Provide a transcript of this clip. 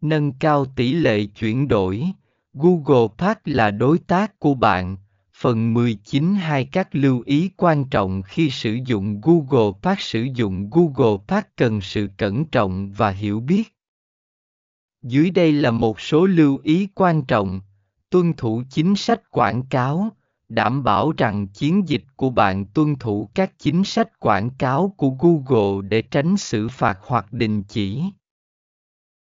Nâng cao tỷ lệ chuyển đổi. Google Park là đối tác của bạn. Phần 19 hai các lưu ý quan trọng khi sử dụng Google Park Sử dụng Google Park cần sự cẩn trọng và hiểu biết. Dưới đây là một số lưu ý quan trọng. Tuân thủ chính sách quảng cáo, đảm bảo rằng chiến dịch của bạn tuân thủ các chính sách quảng cáo của Google để tránh xử phạt hoặc đình chỉ.